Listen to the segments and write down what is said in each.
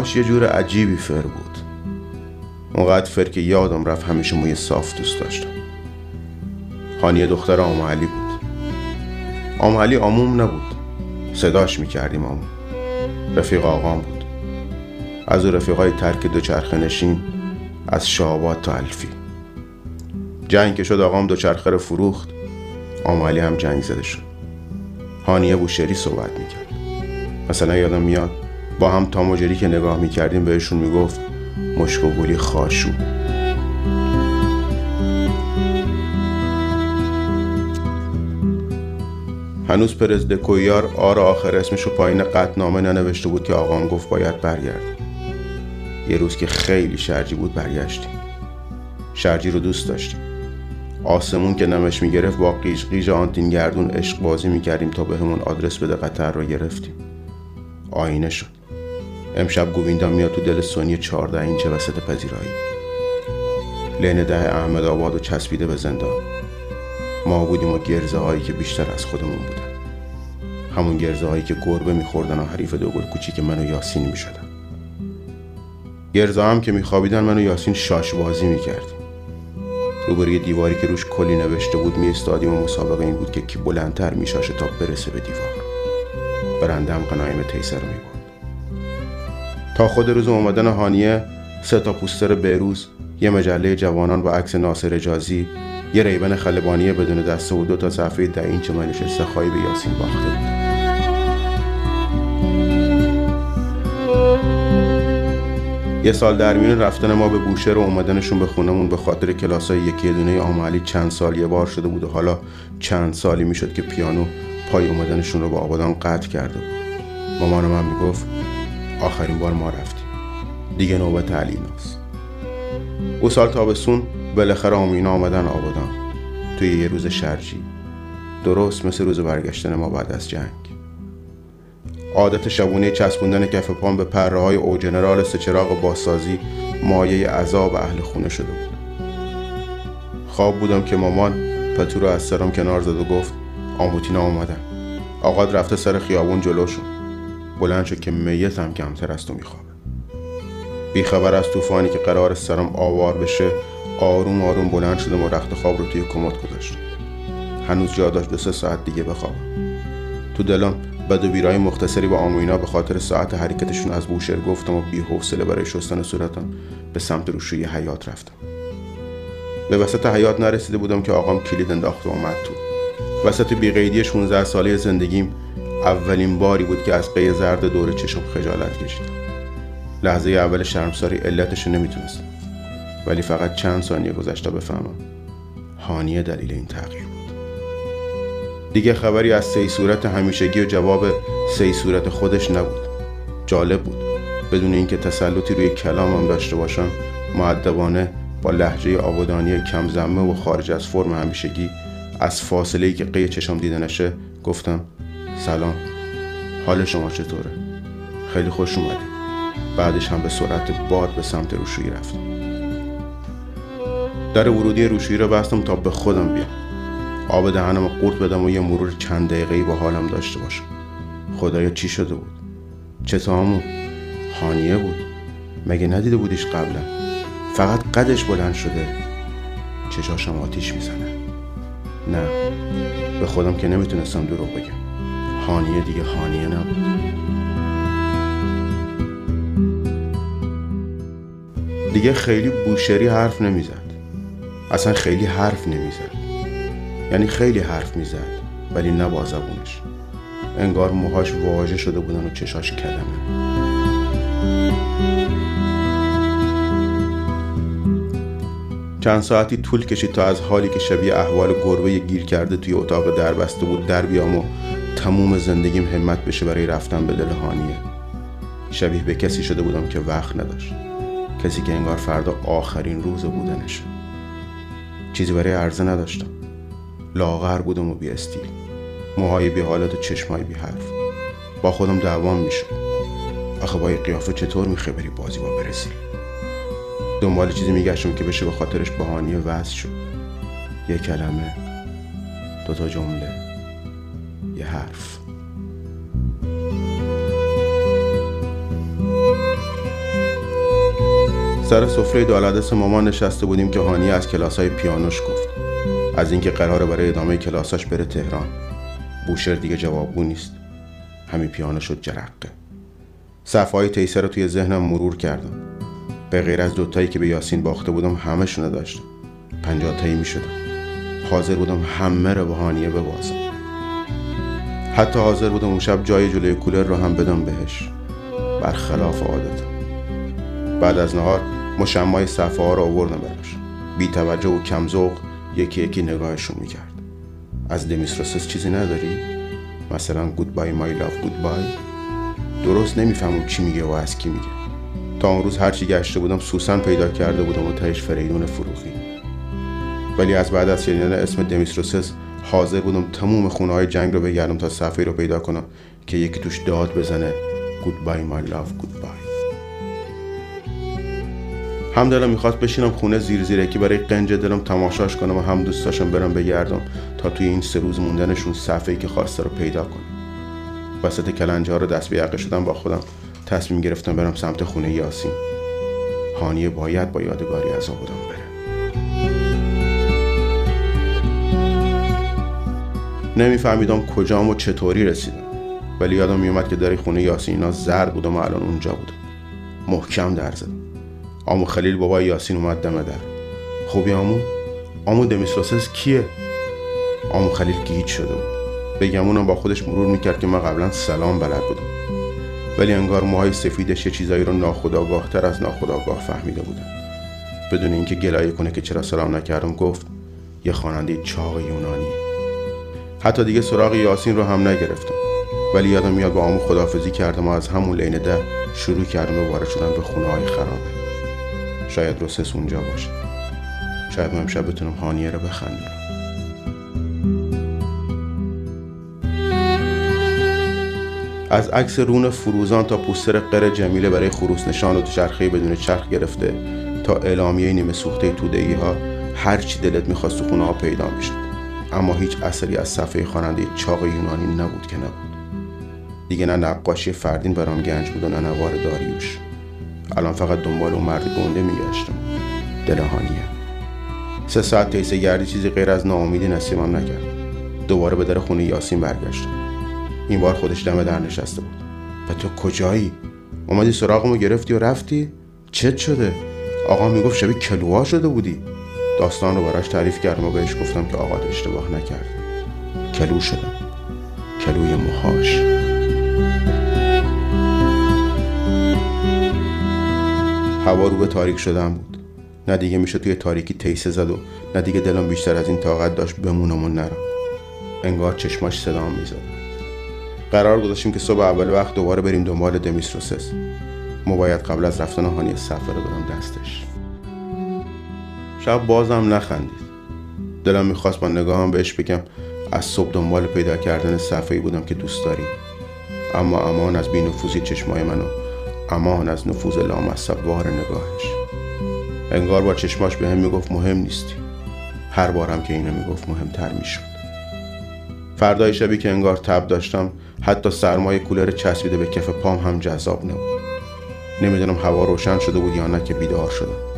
موهاش یه جور عجیبی فر بود. اونقدر فر که یادم رفت همیشه موی صاف دوست داشتم. خانیه دختر آم علی بود. آم علی آموم نبود. صداش می‌کردیم آموم. رفیق آقام بود. از او رفیقای ترک دوچرخه نشین از شعبات تا الفی. جنگ که شد آقام دوچرخه رو فروخت آم علی هم جنگ زده شد. هانیه بوشری صحبت می‌کرد. مثلا یادم میاد با هم تا مجری که نگاه می‌کردیم بهشون می‌گفت مشک و گولی خاشو. هنوز پرز دکویار آر آخر اسمش رو پایین قطنامه ننوشته بود که آقام گفت باید برگرد. یه روز که خیلی شرجی بود برگشتیم. شرجی رو دوست داشتیم. آسمون که نمش می‌گرفت با قیش قیش آنتین گردون عشق بازی می‌کردیم تا به همون آدرس بده قطر رو گرفتیم. آینه شد. امشب گویندا میاد تو دل سونی چارده اینچه وسط پذیرایی. لین ده احمد آباد و چسبیده به زندان. ما بودیم و گرزه هایی که بیشتر از خودمون بودن. همون گرزه هایی که گربه میخوردن و حریف دو گل کوچیک من و یاسین می‌شدن. گرزه هم که میخوابیدن من و یاسین شاش بازی می‌کردیم. روبروی دیواری که روش کلی نوشته بود میستادیم و مسابقه این بود که کی بلندتر میشاشه تا برسه به دیوار. برنده هم قنایم تیسر رو می‌برد. تا خود روز اومدن هانیه سه تا پوستر بهروز یه مجله جوانان با عکس ناصر اجازی یه ریبن خلبانی بدون دسته و دو تا صفحه ده اینچ من نشسته خواهی به یاسین باخته. بود یه سال در میون رفتن ما به بوشهر و اومدنشون به خونمون به خاطر کلاسای یکی دونه آمالی چند سال یه بار شده بود و حالا چند سالی می‌شد که پیانو پای اومدنشون رو با آبادان قطع کرده بود. مامان من می‌گفت آخرین بار ما رفتیم. دیگه نوبت علیناست او سال تابستون بالاخره آمینا آمدن آبادان. توی یه روز شرجی. درست مثل روز برگشتن ما بعد از جنگ. عادت شبونه چسبوندن کف پام به پره های او جنرال سچراغ باسازی مایه عذاب اهل خونه شده بود. خواب بودم که مامان پتو رو از سرم کنار زد و گفت آموتینا آمدن. آقاد رفته سر خیابون جلوشون بلند شد که میتم کمتر از تو میخوابه. بیخبر از طوفانی که قرار سرم آوار بشه آروم آروم بلند شدم و رخت خواب رو توی کمد گذاشتم. هنوز جا داشت دو سه ساعت دیگه بخوابم. تو دلم بد و بیرای مختصری با آموینا به خاطر ساعت حرکتشون از بوشهر گفتم و بی حوصله برای شستن صورتم به سمت روشوی حیات رفتم. به وسط حیات نرسیده بودم که آقام کلید انداخت و اومد تو. وسط بیقیدی 16 ساله زندگیم اولین باری بود که از قی زرد دور چشم خجالت کشیدم. لحظه اول شرمساری علتش نمی‌تونستم. ولی فقط چند ثانیه گذشته بفهمم. هانیه دلیل این تغییر بود. دیگه خبری از سی صورت همیشگی و جواب سی صورت خودش نبود. جالب بود. بدون اینکه تسلطی روی کلامم داشته باشم معدبانه با لحجه آبادانی کم زمه و خارج از فرم همیشگی از فاصله ای که قی چشم دیده گفتم سلام. حال شما چطوره؟ خیلی خوش اومدی. بعدش هم به سرعت باد به سمت روشویی رفتم. در ورودی روشویی رو بستم تا به خودم بیام. آب دهنم قورت بدم و یه مرور چند دقیقه با حالم داشته باشم. خدایا چی شده بود؟ چه تامون هانیه بود. مگه ندیده بودیش قبلا؟ فقط قدش بلند شده. چشاشم آتیش می‌زنه. نه. به خودم که نمی‌تونستم دروغ بگم. هانیه دیگه هانیه نبود. دیگه خیلی بوشری حرف نمی‌زد. اصلا خیلی حرف نمی‌زد. یعنی خیلی حرف می‌زد ولی نه با زبونش. انگار موهاش واژه شده بودن و چشاش کلمه. چند ساعتی طول کشید تا از حالی که شبیه احوال گربه گیر کرده توی اتاق دربسته بود در بیام و تموم زندگیم همت بشه برای رفتن به دل هانیه. شبیه به کسی شده بودم که وقت نداشت. کسی که انگار فردا آخرین روز بودنش. چیزی برای عرضه نداشتم. لاغر بودم و بی استیل. موهای بی حالت و چشمای بی حرف. با خودم دوام میشه آخه با قیافه چطور می‌خوای بری بازی با برزیل دنبال چیزی میگشتم که بشه به خاطرش بهانیه وضع شد. یه کلمه دوتا جمله. حرف. سر سفره دالدس مامان نشسته بودیم که هانی از کلاس های پیانوش گفت. از اینکه قراره برای ادامه کلاساش بره تهران. بوشر دیگه جوابگو نیست. همین پیانو شد جرقه. صفحه تیسه رو توی ذهنم مرور کردم. به غیر از دوتایی که به یاسین باخته بودم همه شونه داشتم. پنجاه تایی می شدم حاضر بودم همه رو به هانیه ببازم. حتی حاضر بودم اون شب جای جلوی کولر رو هم بدم بهش. برخلاف عادتم بعد از نهار مشمای صفحه ها رو آوردم براش. بی توجه و کمزوق یکی یکی نگاهشون می‌کرد. از دمیستروسس چیزی نداری؟ مثلا گود بای مای لاف گود بای درست نمی‌فهمم چی میگه و از کی میگه. تا اون روز هرچی گشته بودم سوسن پیدا کرده بودم و تهش فریدون فروخی. ولی از بعد از شنیدن اسم دمیستروسس حاضر بودم تموم خونه های جنگ رو بگردم تا صفحه رو پیدا کنم که یکی توش داد بزنه. گود بای مای لاف گود بای هم دلم می‌خواست بشینم خونه زیر زیرکی برای قنج دلم تماشاش کنم و هم دوستاشم برم بگردم تا توی این سه روز موندنشون صفحه‌ای که خواسته رو پیدا کنم. وسط کلنجه ها رو دست به شدم با خودم تصمیم گرفتم برم سمت خونه یاسین. هانیه باید با یادگاری از آبودم بره. نمیفهمیدم کجام و چطوری رسیدم. ولی یادم میومد که در خونه یاسینا زرد بودم و الان اونجا بودم. محکم در زدم. آمو خلیل بابای یاسین اومد دم در. خوبی آمو؟ آمو دمیسروسس کیه؟ آمو خلیل گیج شده بود. بگمونم با خودش مرور می‌کرد که من قبلا سلام بلد بودم. ولی انگار موهای سفیدش یه چیزایی رو ناخداگاه تر از ناخداگاه فهمیده بودن. بدون اینکه گلایه کنه که چرا سلام نکردم گفت یه خواننده چاق یونانی. حتی دیگه سراغ یاسین رو هم نگرفتم. ولی یادم میاد با آمو خدافزی کردم و از همون لین ده شروع کردم به وارد شدن به خونه های خرابه شاید روسس اونجا باشه. شاید من امشب بتونم هانیه رو بخندونم از عکس رون فروزان تا پوستر قر جمیله برای خروس نشان و چرخه بدون چرخ گرفته تا اعلامیه نیمه سوخته تودهی ها هر چی دلت می‌خواست تو خونه ها پیدا می‌شد. اما هیچ اثری از صفحه خواننده چاق یونانی نبود که نبود. دیگه نه نقاشی فردین برام گنج بود و نه نوار داریوش. الان فقط دنبال اون مرد گنده میگشتم. دلهانیه سه ساعت تیسه گردی چیزی غیر از ناامیدی نصیبم نکرد. دوباره به در خونه یاسین برگشتم. این بار خودش دم در نشسته بود. و تو کجایی؟ اومدی سراغمو گرفتی و رفتی؟ چت شده؟ آقا می‌گفت شبیه کلوها شده بودی. داستان رو براش تعریف کردم و بهش گفتم که آقا اشتباه نکرد. کلو شدم. کلوی موهاش. هوا رو به تاریک شدن بود. نه دیگه میشه توی تاریکی تیسه زد و نه دیگه دلم بیشتر از این طاقت داشت بمونم و نرم. انگار چشماش صدام می‌زد. قرار گذاشتیم که صبح اول وقت دوباره بریم دنبال دمیستروسس ما باید قبل از رفتن هانی سفر رو بدم دستش. شب بازم نخندید. دلم می‌خواست با نگاهم بهش بگم از صبح دنبال پیدا کردن صفحه‌ای بودم که دوست داری. اما امان از بینفوزی چشمای منو امان از نفوذ لامصبوار نگاهش. انگار با چشماش به هم می‌گفت مهم نیستی. هر بارم که اینو می‌گفت مهمتر می‌شد. فردای شبی که انگار تب داشتم حتی سرمای کولر چسبیده به کف پام هم جذاب نبود. نمی‌دونم هوا روشن شده بود یا نه که بیدار شدم.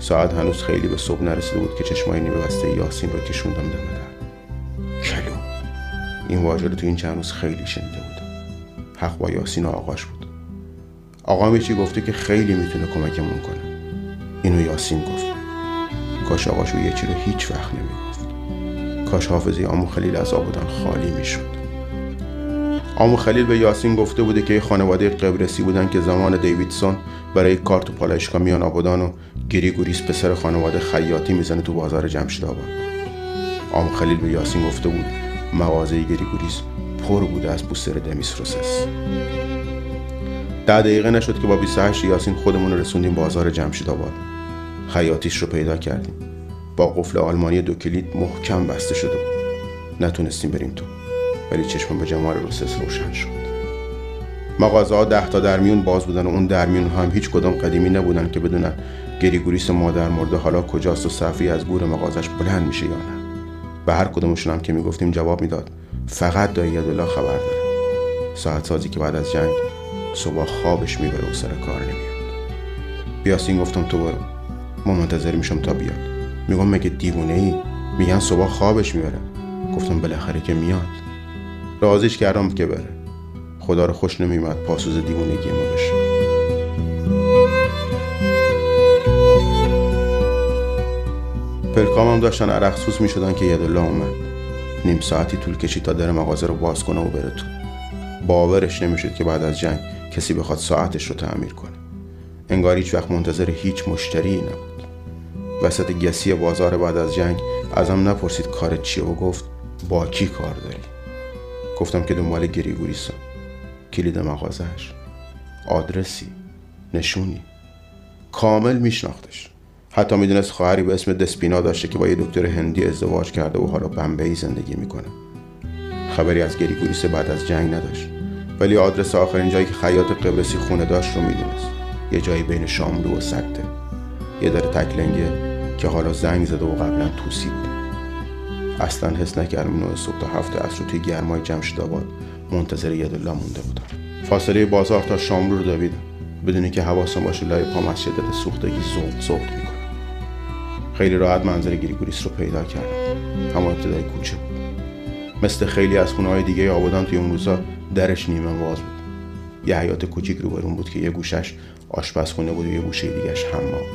ساعت هنوز خیلی به صبح نرسیده بود که چشمای نیمه بسته یاسین رو کشوندم دم در کلو. این واژه رو تو این چند روز خیلی شنیده بود. حق با یاسین و آقاش بود. آقا چی گفته که خیلی می‌تونه کمکمون کنه. اینو یاسین گفت. کاش آقاشو یه چی رو هیچ وقت نمی‌گفت. کاش حافظی آمو خلیل از آبودن خالی می‌شد. آمو خلیل به یاسین گفته بوده که خانواده قبرسی بودن که زمان دیویدسون برای کار تو پالایشگاه میان آبادان و گریگوریس پسر خانواده خیاطی می‌زنه تو بازار جمشید آباد. آمو خلیل به یاسین گفته بود مغازه گریگوریس پر بوده از پوستر دمیس روسس. ده دقیقه نشد که با 28 یاسین خودمون رسوندیم بازار جمشید آباد. خیاطیش رو پیدا کردیم. با قفل آلمانی دو کلید محکم بسته شده بود. نتونستیم بریم تو. ولی چشمم به جمال روسس روشن شد. مغازه ها ده تا درمیون باز بودن و اون درمیون هم هیچ کدام قدیمی نبودن که بدونن گریگوریس مادر مرده حالا کجاست و صفی از گور مغازش بلند میشه یا نه. به هر کدومشون هم که می‌گفتیم جواب می‌داد فقط دایی عبدالله خبر داره. ساعت سازی که بعد از جنگ صبح خوابش می‌بره و سر کار نمیاد. بیاسین گفتم تو برو. ما منتظر میشم تا بیاد. میگم مگه دیوونه ای؟ میگن صبح خوابش می‌بره. گفتم بالاخره که میاد. رازیش کردم که بره. خدا رو خوش نمیمد پاسوز دیوونگی ما بشه. پلکام هم داشتن عرق سوز می‌شدن که یدالله اومد. نیم ساعتی طول کشید تا در مغازه رو باز کنه و بره تو. باورش نمی‌شد که بعد از جنگ کسی بخواد ساعتش رو تعمیر کنه. انگار هیچ وقت منتظر هیچ مشتری نبود. وسط گسی بازار بعد از جنگ ازم نپرسید کار چیه و گفت با کی کار داری گفتم که دنبال گریگوریسم کلید مغازهش آدرسی. نشونی. کامل میشناختش. حتی می‌دونست خواهری به اسم دسپینا داشته که با یه دکتر هندی ازدواج کرده و حالا بمبئی زندگی می‌کنه. خبری از گریگوریس بعد از جنگ نداشت. ولی آدرس آخرین جایی که خیاط قبرسی خونه داشت رو می‌دونست. یه جایی بین شاملو و سکته. یه در تکلنگه که حالا زنگ زده و قبلا توسی بوده اصلا حس نکردم اینو صبح تا هفته اصر توی گرمای جمشید آباد منتظر یدالله مونده بودم. فاصله بازار تا شاملو رو دویدم. بدونی که حواسم باشه لای پام از شدت سوختگی زوق زوق می‌کنه. خیلی راحت منظر گریگوریس رو پیدا کردم. اما ابتدای کوچه. بود مثل خیلی از خونه های دیگه آبادان توی اون روزا درش نیمه باز بود. یه حیات کوچیک روبرون بود که یه گوشش آشپزخونه بود و یه گوشه دیگهش حمام.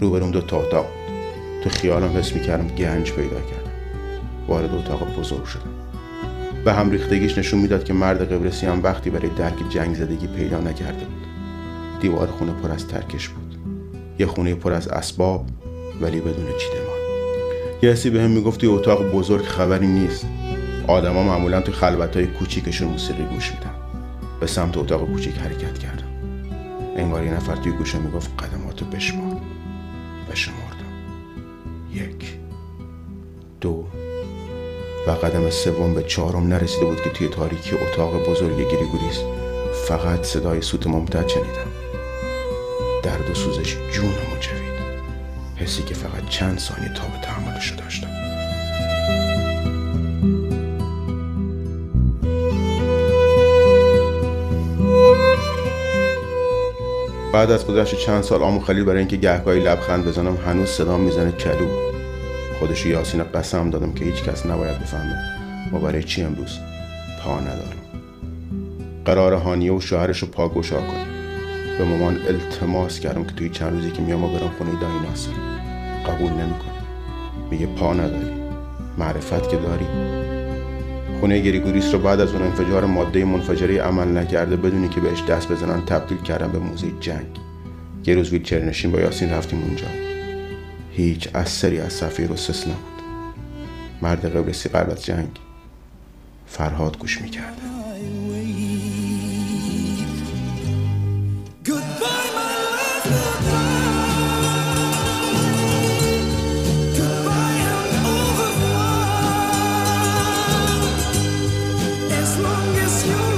روبرون دو تا اتاق بود. تو خیالم حس می‌کردم گنج پیدا کردم وارد اتاق بزرگ شدم. به هم ریختگیش نشون می‌داد که مرد قبرسی هم وقتی برای درک جنگ زدگی پیدا نکرده بود. دیوار خونه پر از ترکش بود. یه خونه پر از اسباب ولی بدون چیدمان یه حسی به هم می‌گفت توی اتاق بزرگ خبری نیست. آدما معمولا تو خلوت های کوچیکشون موسیقی گوش میدن. به سمت اتاق کوچیک حرکت کردم. انگار یه نفر توی گوشه می‌گفت قدماتو بشمار. بشمردم یک دو و قدم سوم به چهارم نرسیده بود که توی تاریکی اتاق بزرگ گریگوریس فقط صدای سوت ممتد شنیدم. درد و سوزش جونمو جوید. حسی که فقط چند ثانیه تا به تحملش داشتم. بعد از گذشت چند سال آمو خلیل برای اینکه گهگاهی لبخند بزنم هنوز صدا می‌زنه کلو. خودش یاسین قسم دادم که هیچ کس نباید بفهمه. ما برای چی امروز پا ندارم قرار هانیه و شوهرش رو پاگوشا کنیم. به مامان التماس کردم که توی چند روزی که میام و برم خونه دایی ناصر. قبول نمی‌کنه. میگه پا نداری. معرفت که داری. خونه گریگوریس رو بعد از اون انفجار ماده منفجره عمل نکرده بدونی که بهش دست بزنن تبدیل کردن به موزه جنگ. یه روز ویلچر با یاسین رفتیم اونجا. هیچ اثری از سفیر و سس نبود. مرد قبرسی قبل از جنگ فرهاد گوش می‌کرده you